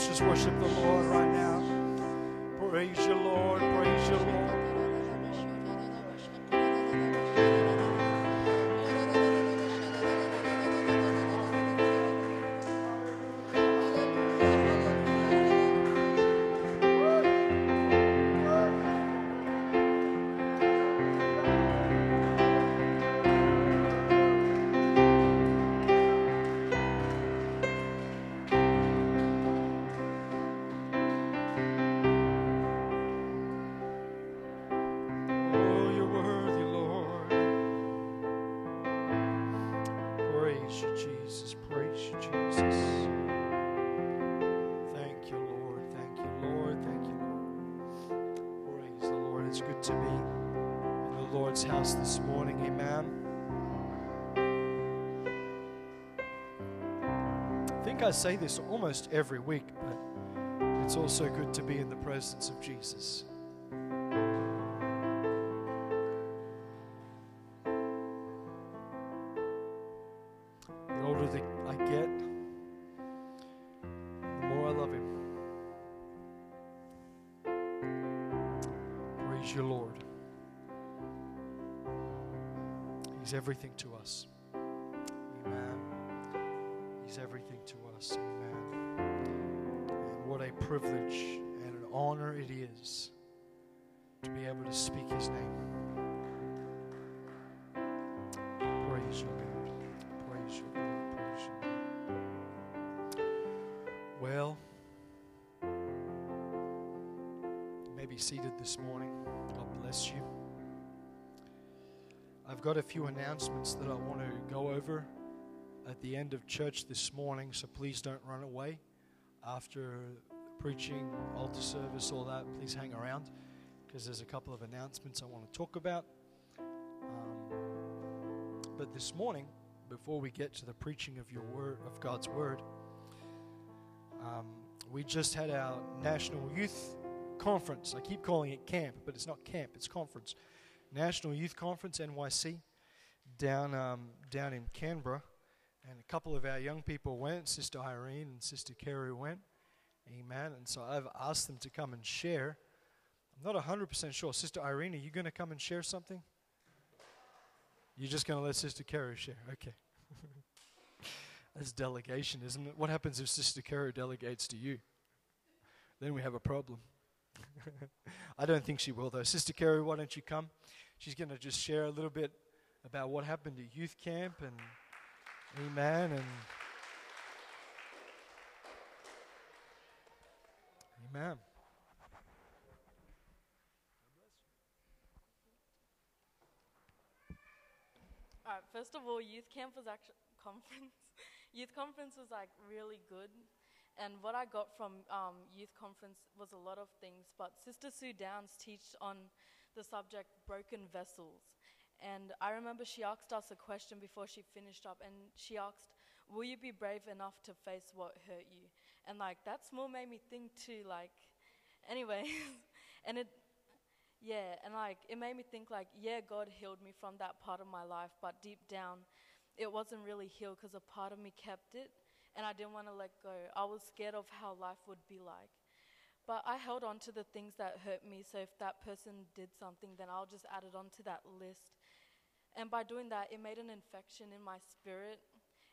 Let's just worship the Lord right now. Praise you, Lord. Praise you, Lord. I say this almost every week, but it's also good to be in the presence of Jesus. The older that I get, the more I love Him. Praise you, Lord. He's everything to us. He's everything to us. Amen. And what a privilege and an honor it is to be able to speak His name. Praise you, Lord. Praise you, Lord. Praise you. Well, you may be seated this morning. God bless you. I've got a few announcements that I want to go over the end of church this morning, so please don't run away after preaching, altar service, all that. Please hang around because there's a couple of announcements I want to talk about. Um, but this morning, before we get to the preaching of your word, of God's word, um, we just had our national youth conference. I keep calling it camp, but it's not camp; it's conference. National Youth Conference (NYC) down um, down in Canberra, and a couple of our young people went. Sister Irene and Sister Carrie went. Amen. And so I've asked them to come and share. I'm not 100% sure. Sister Irene, are you going to come and share something? You're just going to let Sister Carrie share. Okay. That's delegation, isn't it? What happens if Sister Carrie delegates to you? Then we have a problem. I don't think she will, though. Sister Carrie, why don't you come? She's going to just share a little bit about what happened at youth camp and amen and amen. All right, first of all, youth camp was actually conference. youth conference was like really good, and what I got from um, youth conference was a lot of things. But Sister Sue Downs teached on the subject broken vessels, and I remember she asked us a question before she finished up, and she asked, "Will you be brave enough to face what hurt you?" And like that small made me think too. Like, anyway, and it yeah, and like it made me think like, yeah, God healed me from that part of my life, but deep down, it wasn't really healed because a part of me kept it, and I didn't want to let go. I was scared of how life would be like. But I held on to the things that hurt me, so if that person did something, then I'll just add it onto that list. And by doing that, it made an infection in my spirit,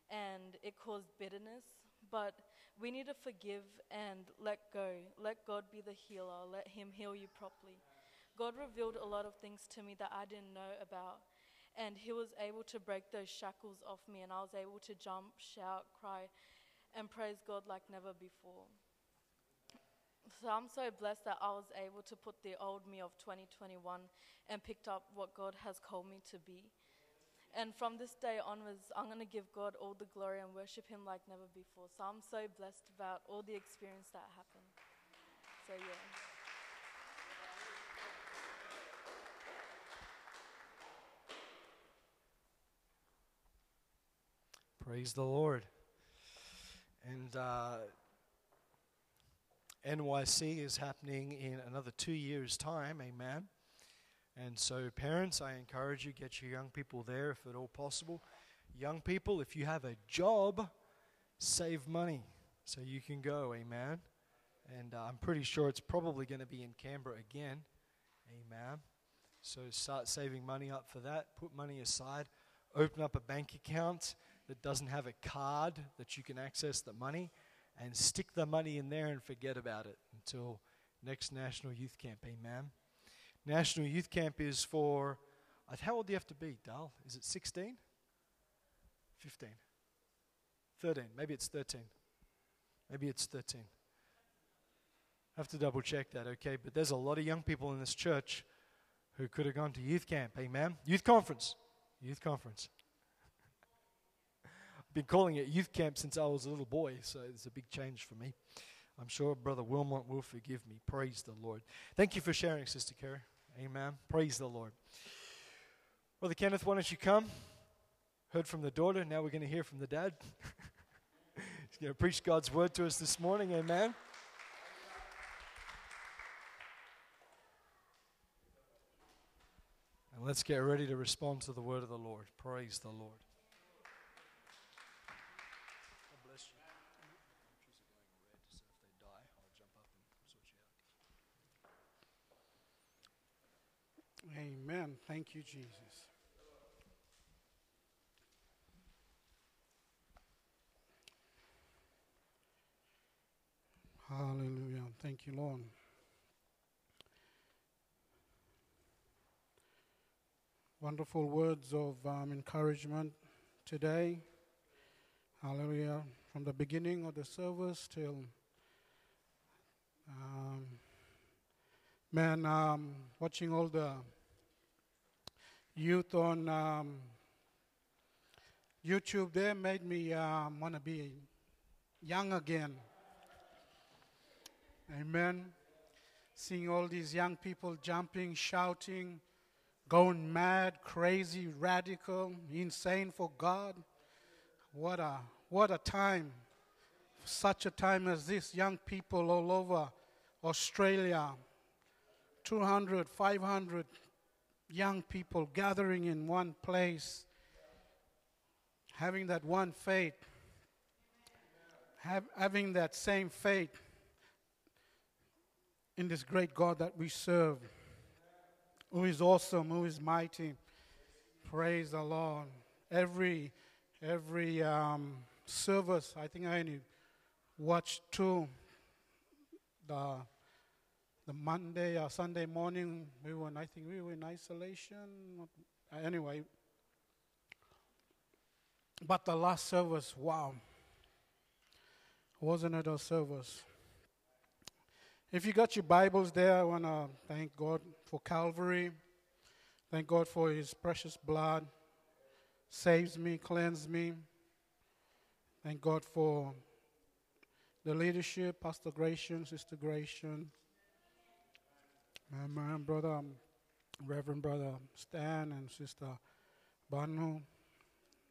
and it caused bitterness. But we need to forgive and let go. Let God be the healer. Let Him heal you properly. God revealed a lot of things to me that I didn't know about. And He was able to break those shackles off me, and I was able to jump, shout, cry, and praise God like never before. So I'm so blessed that I was able to put the old me of 2021 and picked up what God has called me to be. And from this day onwards, I'm going to give God all the glory and worship Him like never before. So I'm so blessed about all the experience that happened. So, yeah. Praise the Lord. And uh, NYC is happening in another two years' time, amen. And so, parents, I encourage you get your young people there if at all possible. Young people, if you have a job, save money so you can go, amen. And uh, I'm pretty sure it's probably going to be in Canberra again. Amen. So start saving money up for that. Put money aside. Open up a bank account that doesn't have a card that you can access the money and stick the money in there and forget about it until next National Youth Camp. Amen. National Youth Camp is for, uh, how old do you have to be, Dal? Is it 16? 15? 13. Maybe it's 13. Maybe it's 13. I have to double check that, okay? But there's a lot of young people in this church who could have gone to youth camp. Amen. Youth conference. Youth conference. Been calling it youth camp since I was a little boy, so it's a big change for me. I'm sure Brother Wilmot will forgive me. Praise the Lord. Thank you for sharing, Sister Carrie. Amen. Praise the Lord. Brother Kenneth, why don't you come? Heard from the daughter, now we're going to hear from the dad. He's going to preach God's word to us this morning. Amen. And let's get ready to respond to the word of the Lord. Praise the Lord. God bless you. Amen. Thank you, Jesus. Hallelujah. Thank you, Lord. Wonderful words of um, encouragement today. Hallelujah. From the beginning of the service till, um, man, um, watching all the youth on um, YouTube there made me um, want to be young again. Amen. Seeing all these young people jumping, shouting, going mad, crazy, radical, insane for God. What a what a time. Such a time as this, young people all over Australia, 200, 500 young people gathering in one place, having that one faith, have, having that same faith in this great God that we serve, who is awesome, who is mighty. Praise the Lord. Every every um, service, I think I only watched two. The the Monday or Sunday morning, we were. I think we were in isolation. Uh, anyway, but the last service, wow, wasn't it a service? If you got your Bibles there, I want to thank God for Calvary. Thank God for His precious blood. Saves me, cleanses me. Thank God for the leadership, Pastor Gratian, Sister Gratian, my brother, um, Reverend Brother Stan, and Sister Banu.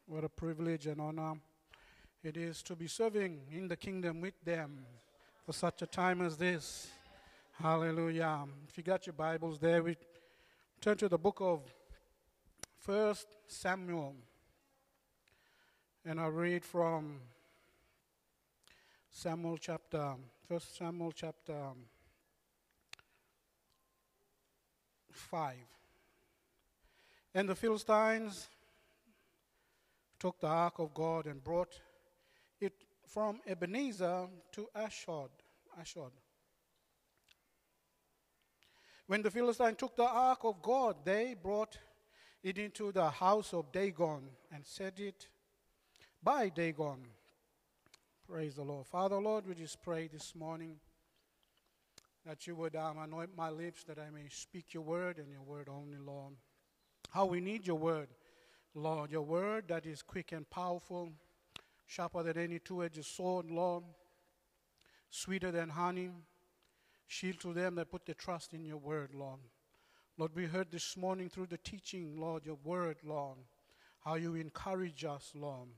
What a privilege and honor it is to be serving in the kingdom with them for such a time as this. Hallelujah. If you got your Bibles there, we turn to the book of First Samuel. And I read from Samuel chapter, First Samuel chapter 5. And the Philistines took the ark of God and brought it from Ebenezer to Ashdod. Ashdod. When the Philistines took the ark of God, they brought it into the house of Dagon and set it by Dagon. Praise the Lord. Father, Lord, we just pray this morning that you would um, anoint my lips that I may speak your word and your word only, Lord. How we need your word, Lord. Your word that is quick and powerful sharper than any two edged sword, Lord, sweeter than honey. Shield to them that put their trust in your word, Lord. Lord, we heard this morning through the teaching, Lord, your word, Lord, how you encourage us, Lord,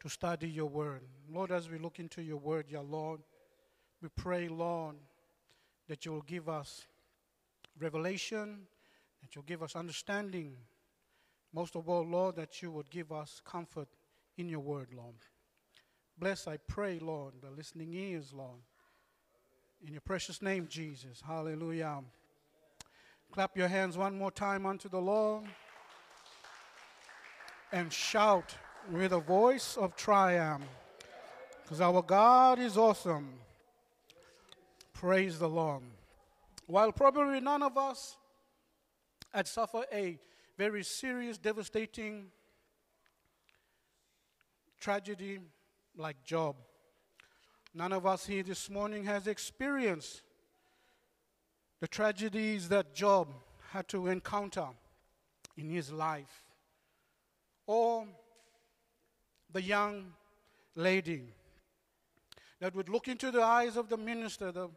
to study your word. Lord, as we look into your word, your Lord, we pray, Lord, that you will give us revelation, that you'll give us understanding. Most of all, Lord, that you would give us comfort in your word, Lord. Bless, I pray, Lord, the listening ears, Lord. In your precious name, Jesus. Hallelujah. Clap your hands one more time unto the Lord and shout with a voice of triumph because our God is awesome. Praise the Lord. While probably none of us had suffered a very serious, devastating tragedy like Job, none of us here this morning has experienced the tragedies that Job had to encounter in his life, or the young lady that would look into the eyes of the minister the,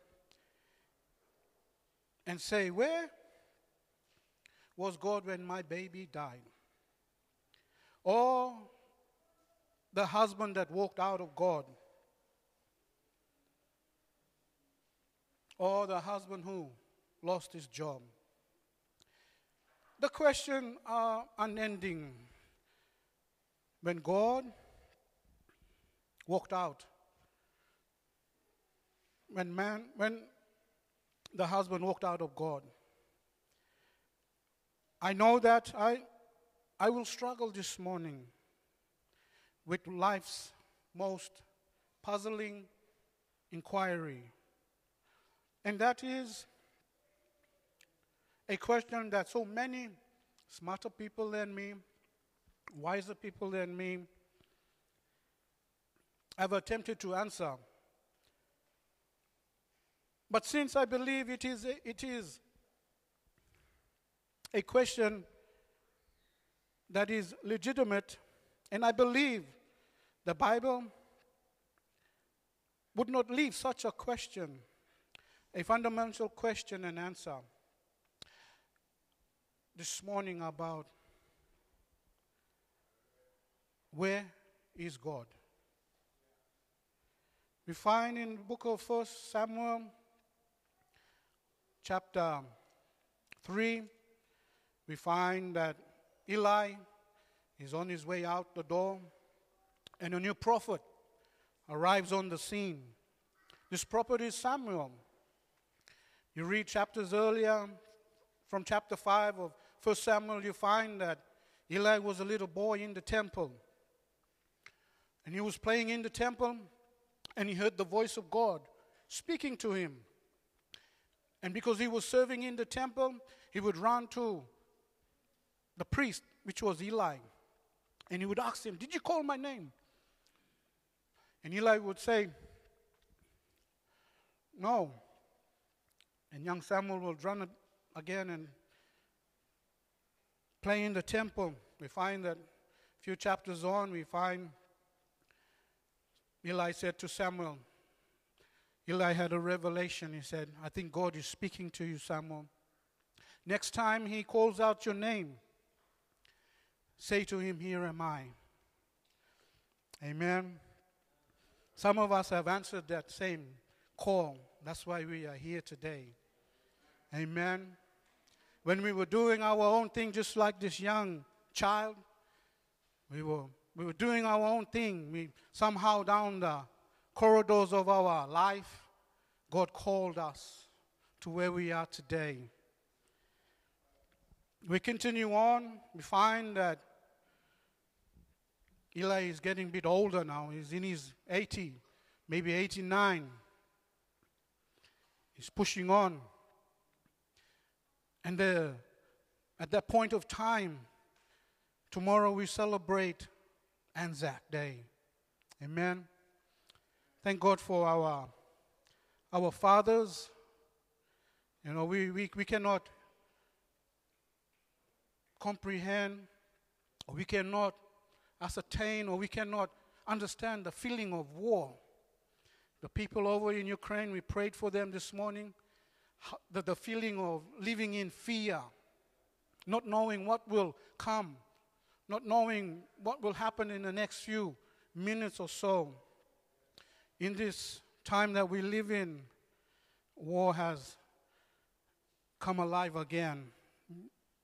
and say, Where was God when my baby died? Or the husband that walked out of God? Or the husband who lost his job? The question are unending. When God walked out, when man, when the husband walked out of God, I know that I, I will struggle this morning with life's most puzzling inquiry. And that is a question that so many smarter people than me, wiser people than me, have attempted to answer. But since I believe it is, a, it is a question that is legitimate, and I believe the Bible would not leave such a question, a fundamental question and answer this morning about where is God? We find in the book of First Samuel, chapter 3, we find that Eli is on his way out the door, and a new prophet arrives on the scene. This prophet is Samuel. You read chapters earlier, from chapter 5 of 1 Samuel, you find that Eli was a little boy in the temple. And he was playing in the temple, and he heard the voice of God speaking to him. And because he was serving in the temple, he would run to the priest, which was Eli, and he would ask him, Did you call my name? And Eli would say, No. And young Samuel would run again and play in the temple. We find that a few chapters on, we find Eli said to Samuel, Eli had a revelation. He said, I think God is speaking to you, Samuel. Next time he calls out your name, Say to him, Here am I. Amen. Some of us have answered that same call. That's why we are here today. Amen. When we were doing our own thing, just like this young child, we were, we were doing our own thing. We somehow down the corridors of our life, God called us to where we are today. We continue on, we find that Eli is getting a bit older now. He's in his 80, maybe 89. He's pushing on. And the, at that point of time, tomorrow we celebrate Anzac Day. Amen. Thank God for our, our fathers. You know, we, we, we cannot comprehend, or we cannot ascertain or we cannot understand the feeling of war. The people over in Ukraine, we prayed for them this morning. The, the feeling of living in fear, not knowing what will come, not knowing what will happen in the next few minutes or so. In this time that we live in, war has come alive again.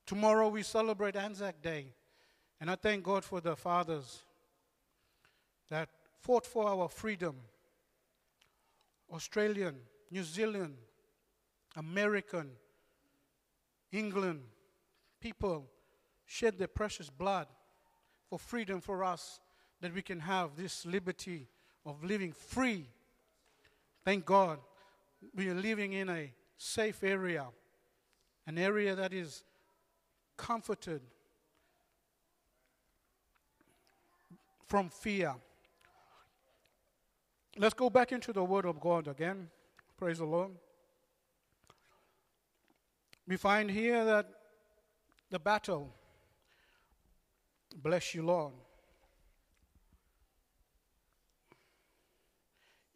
Tomorrow we celebrate Anzac Day. And I thank God for the fathers that fought for our freedom. Australian New Zealand, American, England people shed their precious blood for freedom for us, that we can have this liberty of living free. Thank God we are living in a safe area, an area that is comforted from fear. Let's go back into the Word of God again. Praise the Lord. We find here that the battle, bless you, Lord.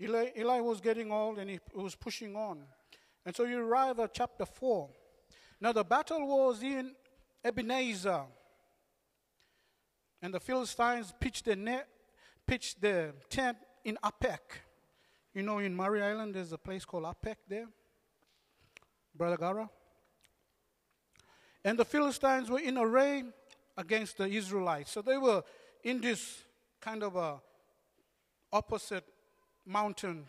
Eli, Eli was getting old and he was pushing on. And so you arrive at chapter 4. Now the battle was in Ebenezer. And the Philistines pitched their, net, pitched their tent in Aphek. You know, in Murray Island, there's a place called Aphek there. Brother Gara. And the Philistines were in array against the Israelites. So they were in this kind of a opposite mountain,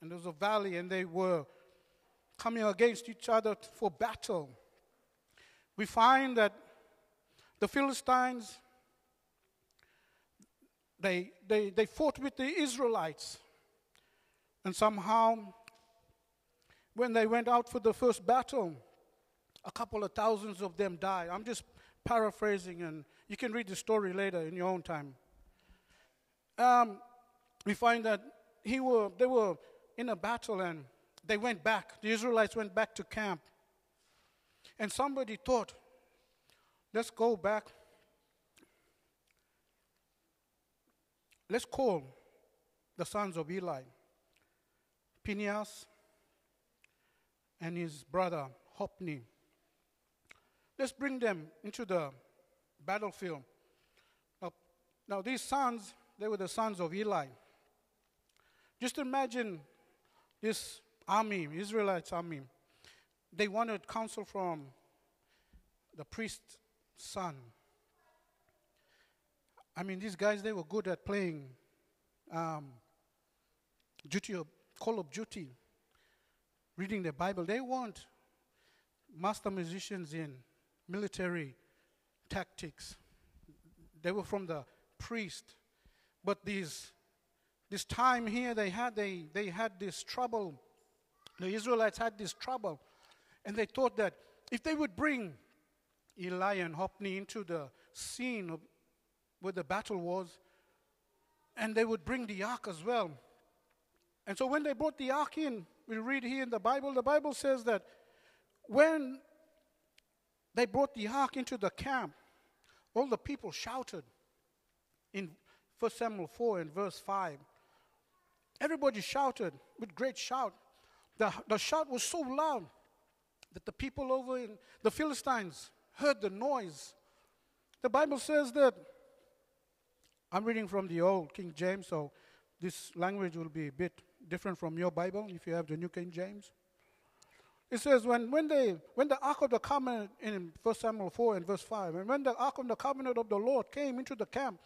and there was a valley, and they were coming against each other for battle. We find that the Philistines they, they, they fought with the Israelites. And somehow, when they went out for the first battle, a couple of thousands of them died. I'm just paraphrasing, and you can read the story later in your own time. Um, we find that he were, they were in a battle and they went back. The Israelites went back to camp. And somebody thought, let's go back Let's call the sons of Eli, Phinehas and his brother Hophni. Let's bring them into the battlefield. Now, now, these sons, they were the sons of Eli. Just imagine this army, Israelites army. They wanted counsel from the priest's son. I mean, these guys, they were good at playing um, duty of, Call of Duty, reading the Bible. They weren't master musicians in military tactics. They were from the priest. But these, this time here, they had, they, they had this trouble. The Israelites had this trouble. And they thought that if they would bring Eli and Hophni into the scene of where the battle was, and they would bring the ark as well. And so when they brought the ark in, we read here in the Bible, the Bible says that when they brought the ark into the camp, all the people shouted in 1 Samuel 4 and verse 5. Everybody shouted with great shout. The, the shout was so loud that the people over in the Philistines heard the noise. The Bible says that I'm reading from the old King James, so this language will be a bit different from your Bible if you have the New King James. It says, when, when, they, when the Ark of the Covenant in 1 Samuel 4 and verse 5, and when the Ark of the Covenant of the Lord came into the camp,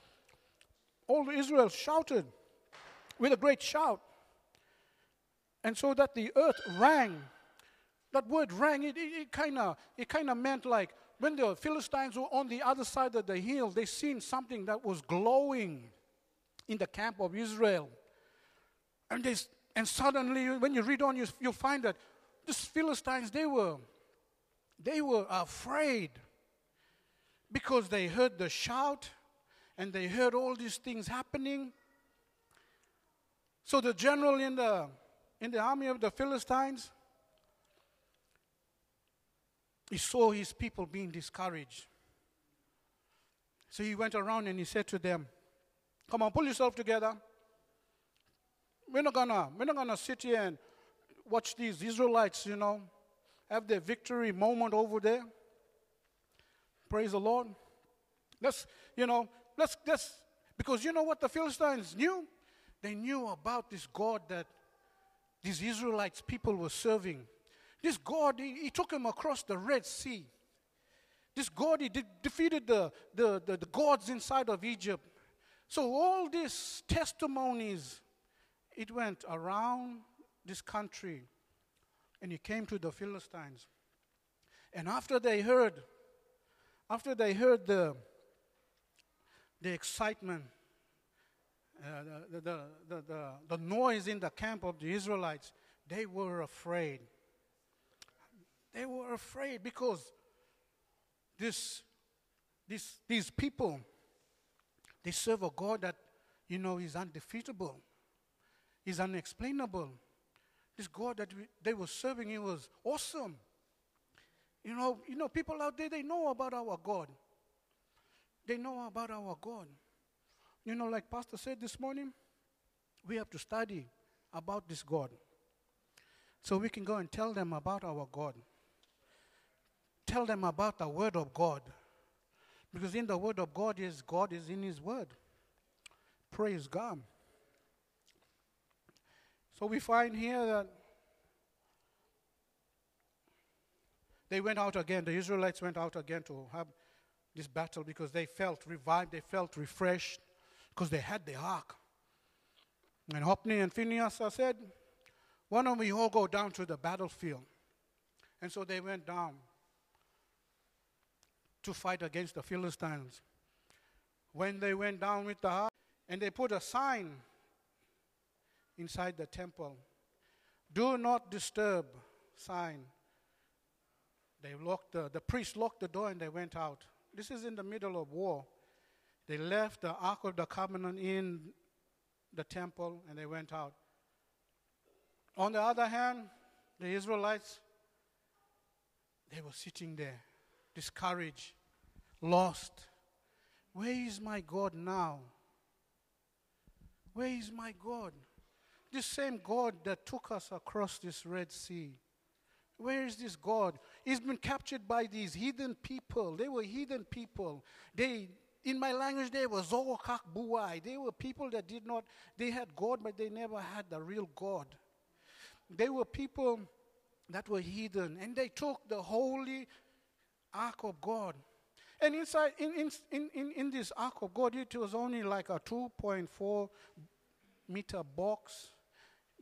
all Israel shouted with a great shout. And so that the earth rang. That word rang, it, it, kind of it kinda meant like when the Philistines were on the other side of the hill, they seen something that was glowing in the camp of Israel. And, they, and suddenly, when you read on, you, you'll find that these Philistines, they were, they were afraid because they heard the shout and they heard all these things happening. So the general in the, in the army of the Philistines, he saw his people being discouraged. So he went around and he said to them, Come on, pull yourself together. We're not gonna, we're not gonna sit here and watch these Israelites, you know, have their victory moment over there. Praise the Lord. Let's, you know, let's, let's, because you know what the Philistines knew? They knew about this God that these Israelites people were serving. This God, he, he took him across the Red Sea. This God, he de- defeated the, the, the, the gods inside of Egypt. So all these testimonies, it went around this country and he came to the Philistines. And after they heard, after they heard the, the excitement, the, the, the, the, the noise in the camp of the Israelites, they were afraid. They were afraid because this, this, these people, they serve a God that, you know, is undefeatable, is unexplainable. This God that we, they were serving, he was awesome. You know, you know, people out there, they know about our God. They know about our God. You know, like Pastor said this morning, we have to study about this God. So we can go and tell them about our God. Tell them about the Word of God. Because in the Word of God is God is in His Word. Praise God. So we find here that they went out again, the Israelites went out again to have this battle because they felt revived, they felt refreshed, because they had the ark. And Hophni and Phinehas said, Why don't we all go down to the battlefield? And so they went down to fight against the Philistines. When they went down with the ark, and they put a sign inside the temple do not disturb sign. They locked the, the priest locked the door and they went out. This is in the middle of war. They left the Ark of the Covenant in the temple and they went out. On the other hand, the Israelites, they were sitting there, discouraged, lost. Where is my God now? Where is my God? This same God that took us across this Red Sea. Where is this God? He's been captured by these heathen people. They were heathen people. They, in my language, they were Zookak Buai. They were people that did not, they had God, but they never had the real God. They were people that were heathen, and they took the holy ark of God. And inside, in, in, in, in this ark of God, it was only like a 2.4 meter box.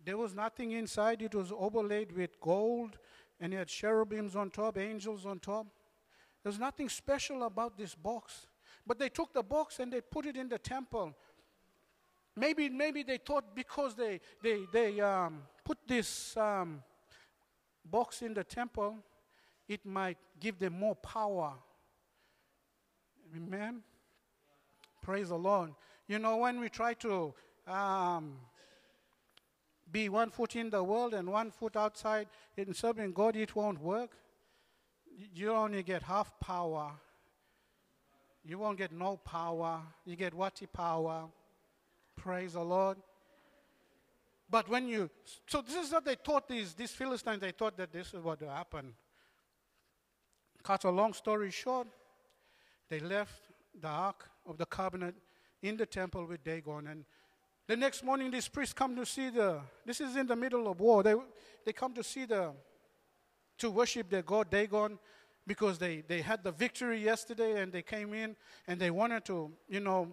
There was nothing inside. It was overlaid with gold, and it had cherubims on top, angels on top. There's nothing special about this box. But they took the box and they put it in the temple. Maybe, maybe they thought because they, they, they um, put this um, box in the temple, it might give them more power. Amen? Praise the Lord. You know, when we try to um, be one foot in the world and one foot outside in serving God, it won't work. You only get half power. You won't get no power. You get watty power. Praise the Lord. But when you, so this is what they thought these, these Philistines, they thought that this is what would happen. Cut a long story short, they left the Ark of the Covenant in the temple with Dagon. And the next morning, these priests come to see the, this is in the middle of war. They, they come to see the, to worship their God Dagon because they, they had the victory yesterday and they came in and they wanted to, you know,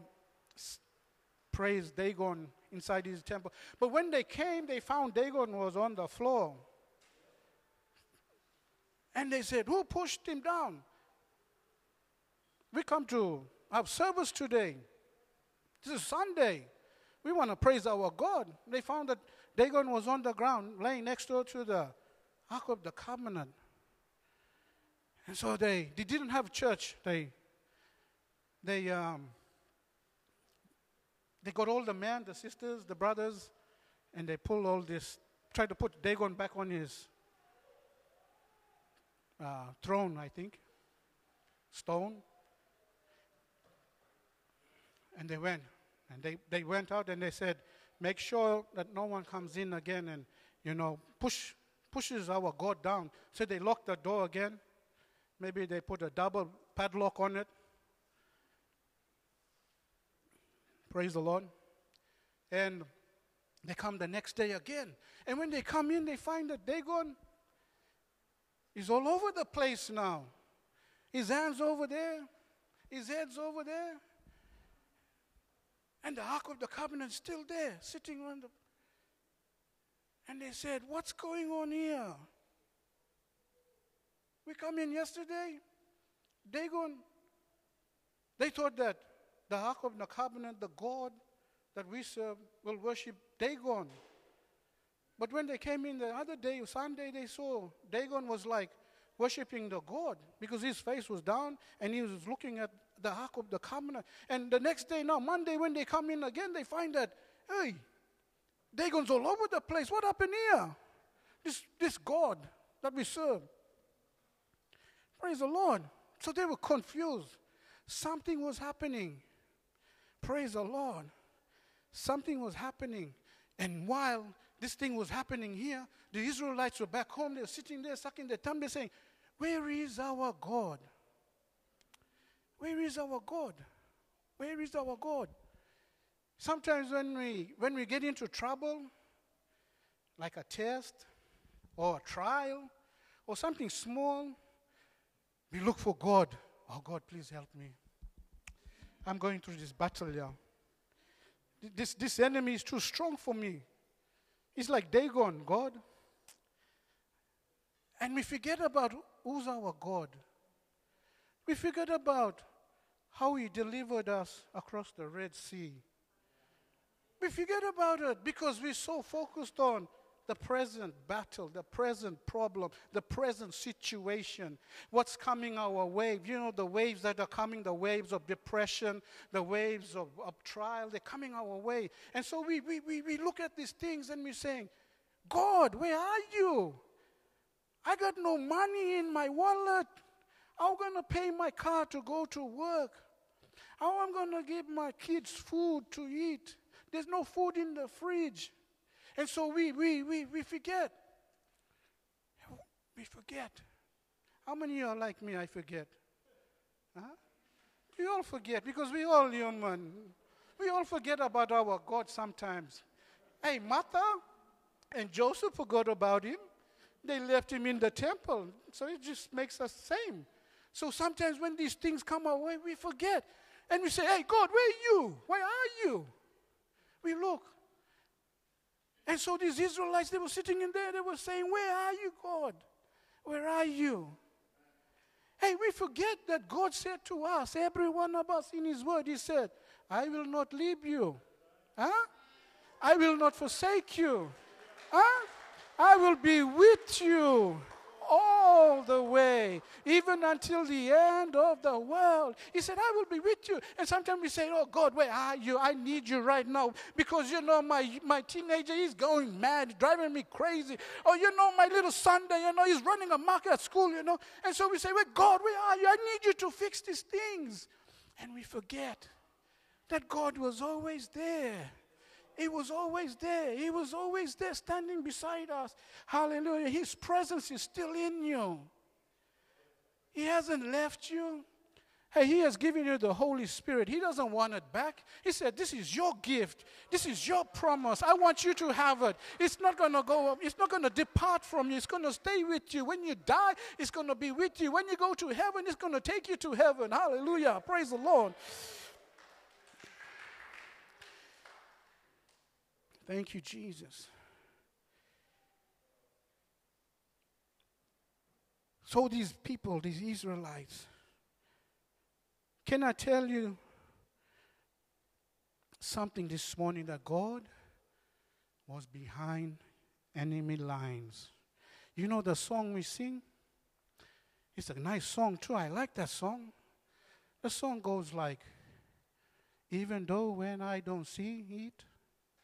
praise Dagon inside his temple. But when they came, they found Dagon was on the floor. And they said, Who pushed him down? We come to have service today. This is Sunday. We want to praise our God. They found that Dagon was on the ground, laying next door to the Ark of the Covenant. And so they, they didn't have church. They, they, um, they got all the men, the sisters, the brothers, and they pulled all this, tried to put Dagon back on his uh, throne, I think, stone. And they went. And they, they went out and they said, make sure that no one comes in again and, you know, push, pushes our God down. So they locked the door again. Maybe they put a double padlock on it. Praise the Lord. And they come the next day again. And when they come in, they find that Dagon is all over the place now. His hands over there, his head's over there. And the Ark of the Covenant is still there, sitting on the. And they said, What's going on here? We come in yesterday, Dagon, they thought that the Ark of the Covenant, the God that we serve, will worship Dagon. But when they came in the other day, Sunday, they saw Dagon was like worshiping the God because his face was down and he was looking at the Ark of the Covenant. And the next day, now, Monday, when they come in again, they find that, hey, Dagon's all over the place. What happened here? This, this God that we serve. Praise the Lord. So they were confused. Something was happening. Praise the Lord. Something was happening. And while this thing was happening here, the Israelites were back home. They were sitting there, sucking their thumb. They're saying, Where is our God? Where is our God? Where is our God? Sometimes when we, when we get into trouble, like a test or a trial or something small, we look for God. Oh, God, please help me. I'm going through this battle here. This, this enemy is too strong for me. It's like Dagon, God. And we forget about who's our God. We forget about how He delivered us across the Red Sea. We forget about it because we're so focused on the present battle, the present problem, the present situation, what's coming our way. You know, the waves that are coming, the waves of depression, the waves of, of trial, they're coming our way. And so we, we, we, we look at these things and we're saying, God, where are you? I got no money in my wallet. How am going to pay my car to go to work? How am I going to give my kids food to eat? There's no food in the fridge. And so we, we, we, we forget. We forget. How many are like me? I forget. Huh? We all forget because we all human. We all forget about our God sometimes. Hey, Martha and Joseph forgot about him. They left him in the temple. So it just makes us same. So sometimes when these things come our way, we forget. And we say, Hey, God, where are you? Where are you? We look. And so these Israelites, they were sitting in there, they were saying, Where are you, God? Where are you? Hey, we forget that God said to us, every one of us in His Word, He said, I will not leave you. Huh? I will not forsake you. Huh? I will be with you all the way, even until the end of the world. He said, I will be with you. And sometimes we say, Oh God, where are you? I need you right now because you know my, my teenager is going mad, driving me crazy. Or you know, my little son you know, he's running a market at school, you know. And so we say, Well, God, where are you? I need you to fix these things. And we forget that God was always there. He was always there. He was always there standing beside us. Hallelujah. His presence is still in you. He hasn't left you. Hey, He has given you the Holy Spirit. He doesn't want it back. He said, This is your gift. This is your promise. I want you to have it. It's not going to go, it's not going to depart from you. It's going to stay with you. When you die, it's going to be with you. When you go to heaven, it's going to take you to heaven. Hallelujah. Praise the Lord. Thank you, Jesus. So, these people, these Israelites, can I tell you something this morning that God was behind enemy lines? You know the song we sing? It's a nice song, too. I like that song. The song goes like, Even though when I don't see it,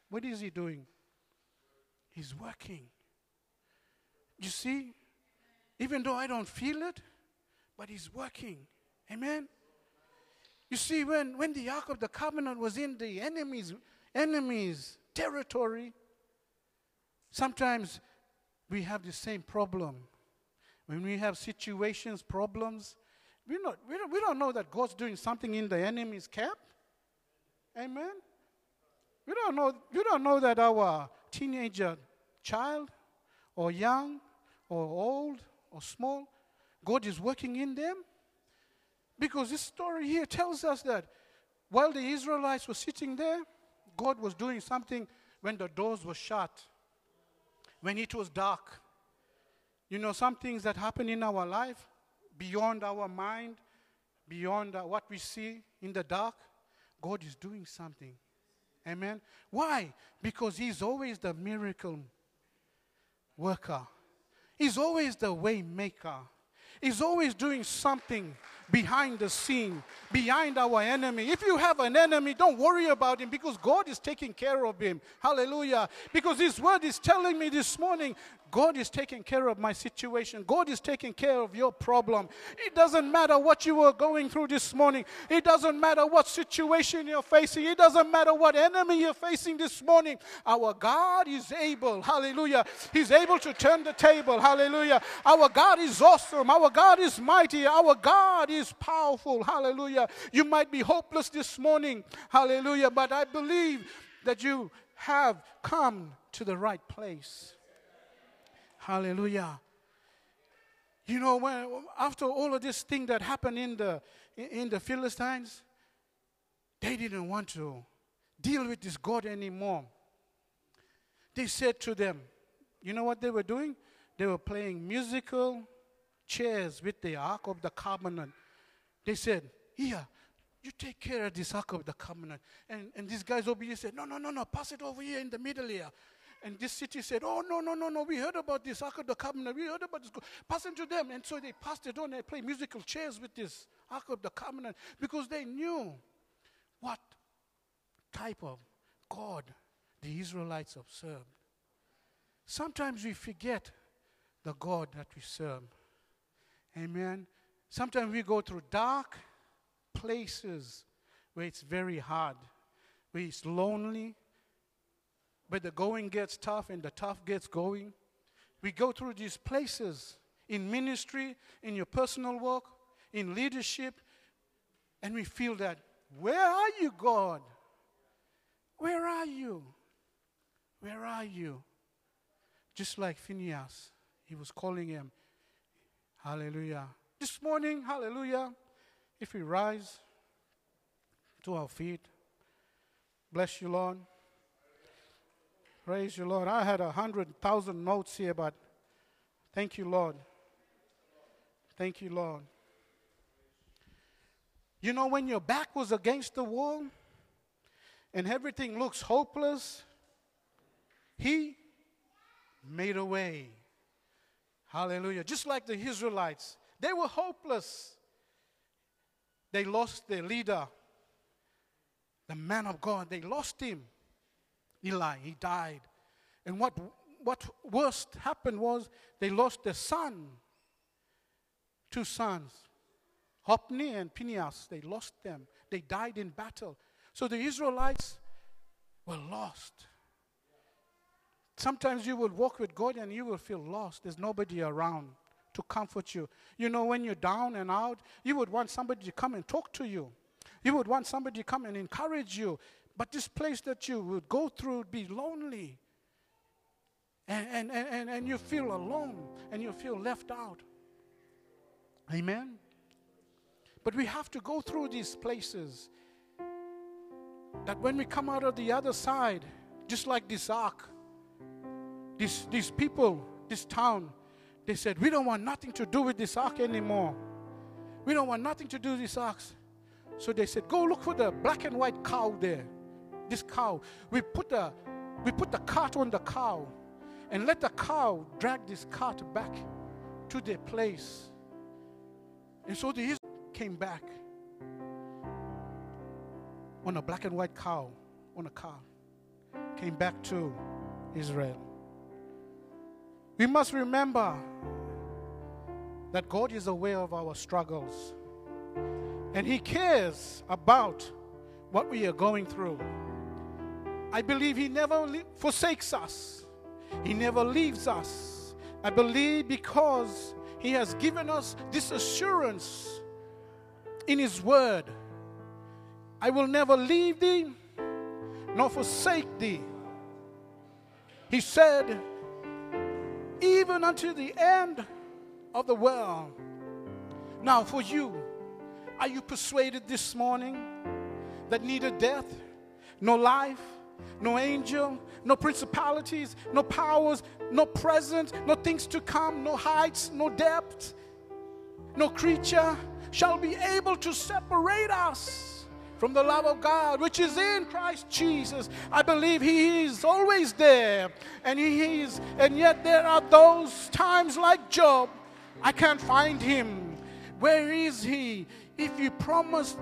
what is he doing? He's working. You see, even though I don't feel it, but he's working. Amen. You see, when, when the Ark of the Covenant was in the enemy's enemy's territory, sometimes we have the same problem. When we have situations, problems, we, not, we, don't, we don't know that God's doing something in the enemy's camp. Amen. You don't know, you don't know that our teenager child or young or old or small, God is working in them? Because this story here tells us that while the Israelites were sitting there, God was doing something when the doors were shut, when it was dark. You know, some things that happen in our life beyond our mind, beyond what we see in the dark, God is doing something. Amen. Why? Because He's always the miracle worker. He's always the way maker. He's always doing something behind the scene, behind our enemy. If you have an enemy, don't worry about him because God is taking care of him. Hallelujah. Because His word is telling me this morning God is taking care of my situation. God is taking care of your problem. It doesn't matter what you are going through this morning. It doesn't matter what situation you're facing. It doesn't matter what enemy you're facing this morning. Our God is able. Hallelujah. He's able to turn the table. Hallelujah. Our God is awesome. Our God is mighty. Our God is powerful. Hallelujah. You might be hopeless this morning. Hallelujah. But I believe that you have come to the right place. Hallelujah. You know, when, after all of this thing that happened in the, in the Philistines, they didn't want to deal with this God anymore. They said to them, you know what they were doing? They were playing musical chairs with the Ark of the Covenant. They said, Here, you take care of this Ark of the Covenant. And, and these guys over here said, No, no, no, no, pass it over here in the middle here. And this city said, Oh, no, no, no, no, we heard about this Ark of the Covenant. We heard about this. Pass it to them. And so they passed it on. They played musical chairs with this Ark of the Covenant because they knew what type of God the Israelites observed. Sometimes we forget the God that we serve. Amen. Sometimes we go through dark places where it's very hard, where it's lonely, where the going gets tough and the tough gets going. We go through these places in ministry, in your personal work, in leadership, and we feel that, where are you, God? Where are you? Where are you? Just like Phinehas, he was calling him. Hallelujah. This morning, hallelujah, if we rise to our feet, bless you, Lord. Praise you, Lord. I had a hundred thousand notes here, but thank you, Lord. Thank you, Lord. You know, when your back was against the wall and everything looks hopeless, He made a way. Hallelujah. Just like the Israelites, they were hopeless. They lost their leader, the man of God, they lost him. Eli, he died. And what, what worst happened was they lost their son. Two sons, Hophni and Phinehas, they lost them. They died in battle. So the Israelites were lost. Sometimes you will walk with God and you will feel lost. There's nobody around to comfort you. You know, when you're down and out, you would want somebody to come and talk to you. You would want somebody to come and encourage you. But this place that you would go through would be lonely. And, and, and, and you feel alone and you feel left out. Amen? But we have to go through these places that when we come out of the other side, just like this ark, these, these people, this town, they said, We don't want nothing to do with this ark anymore. We don't want nothing to do with this ark. So they said, Go look for the black and white cow there this cow. We put the we put the cart on the cow and let the cow drag this cart back to their place. And so the Israel came back on a black and white cow on a car. Came back to Israel. We must remember that God is aware of our struggles and He cares about what we are going through. I believe He never forsakes us, He never leaves us. I believe because He has given us this assurance in His Word I will never leave thee nor forsake thee. He said, even unto the end of the world. Now, for you, are you persuaded this morning that neither death, nor life, no angel, no principalities, no powers, no present, no things to come, no heights, no depth, no creature shall be able to separate us from the love of God which is in Christ Jesus. I believe He is always there, and He is, and yet there are those times like Job, I can't find Him. Where is He? If you promised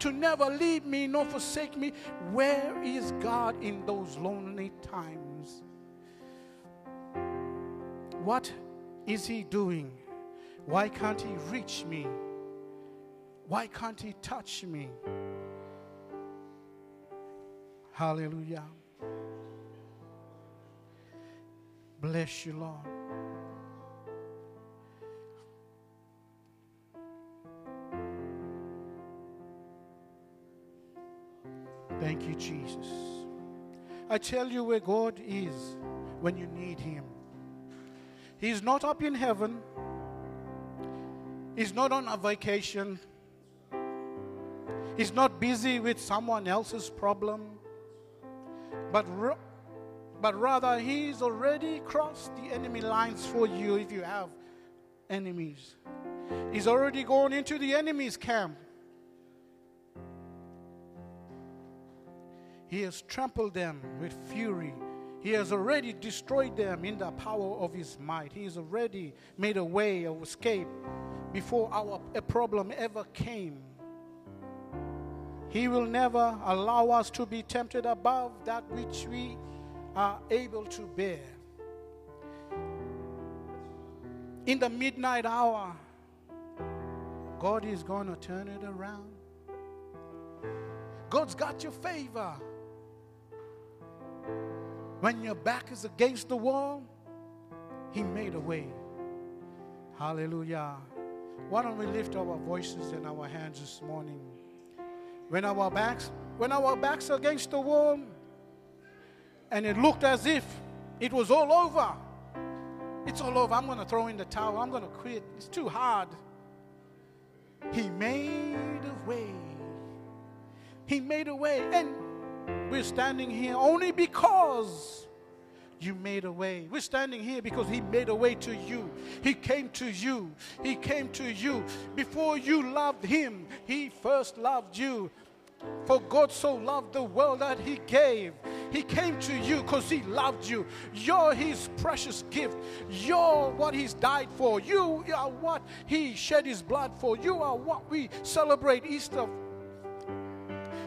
to never leave me nor forsake me, where is God in those lonely times? What is He doing? Why can't He reach me? Why can't He touch me? Hallelujah. Bless you, Lord. Thank you, Jesus. I tell you where God is when you need Him. He's not up in heaven, He's not on a vacation, He's not busy with someone else's problem, but, but rather He's already crossed the enemy lines for you if you have enemies. He's already gone into the enemy's camp. He has trampled them with fury. He has already destroyed them in the power of His might. He has already made a way of escape before our a problem ever came. He will never allow us to be tempted above that which we are able to bear. In the midnight hour, God is going to turn it around. God's got your favor. When your back is against the wall, He made a way. Hallelujah. Why don't we lift our voices and our hands this morning? When our backs, when our backs against the wall, and it looked as if it was all over. It's all over. I'm going to throw in the towel. I'm going to quit. It's too hard. He made a way. He made a way. And we're standing here only because you made a way. We're standing here because He made a way to you. He came to you. He came to you. Before you loved Him, He first loved you. For God so loved the world that He gave. He came to you because He loved you. You're His precious gift. You're what He's died for. You are what He shed His blood for. You are what we celebrate Easter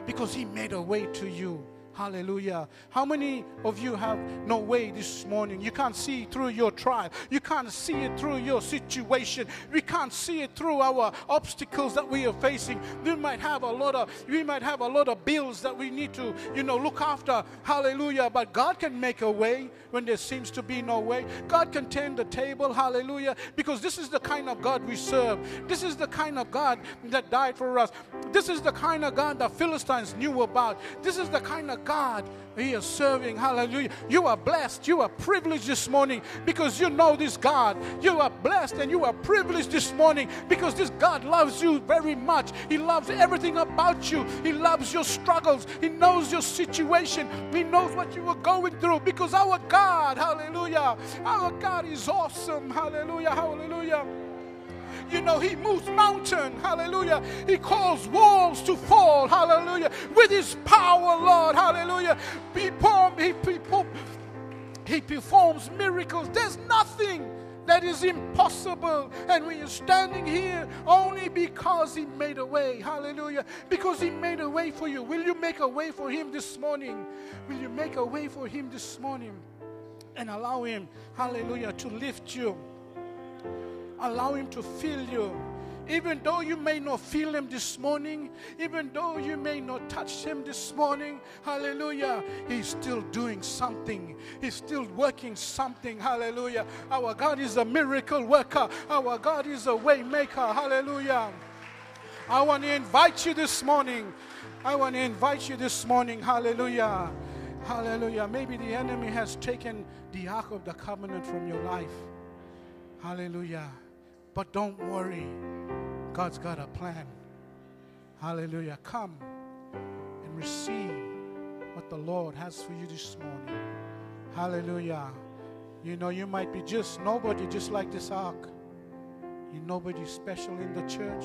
because He made a way to you. Hallelujah. How many of you have no way this morning? You can't see through your trial. You can't see it through your situation. We can't see it through our obstacles that we are facing. We might have a lot of we might have a lot of bills that we need to, you know, look after. Hallelujah. But God can make a way when there seems to be no way. God can turn the table. Hallelujah. Because this is the kind of God we serve. This is the kind of God that died for us. This is the kind of God that Philistines knew about. This is the kind of God He is serving. Hallelujah. You are blessed. You are privileged this morning because you know this God. You are blessed and you are privileged this morning because this God loves you very much. He loves everything about you. He loves your struggles. He knows your situation. He knows what you are going through because our God, hallelujah, our God is awesome. Hallelujah. Hallelujah. You know, he moves mountain. Hallelujah. He calls walls to fall. Hallelujah. With his power, Lord. Hallelujah. He, he, he performs miracles. There's nothing that is impossible. And we are standing here only because He made a way. Hallelujah. Because He made a way for you. Will you make a way for Him this morning? Will you make a way for Him this morning? And allow Him, hallelujah, to lift you. Allow Him to fill you. Even though you may not feel Him this morning, even though you may not touch Him this morning, hallelujah, He's still doing something. He's still working something, hallelujah. Our God is a miracle worker, our God is a way maker, hallelujah. I want to invite you this morning. I want to invite you this morning, hallelujah. Hallelujah. Maybe the enemy has taken the Ark of the Covenant from your life. Hallelujah. But don't worry, God's got a plan. Hallelujah. Come and receive what the Lord has for you this morning. Hallelujah. You know, you might be just nobody, just like this ark. You're nobody special in the church.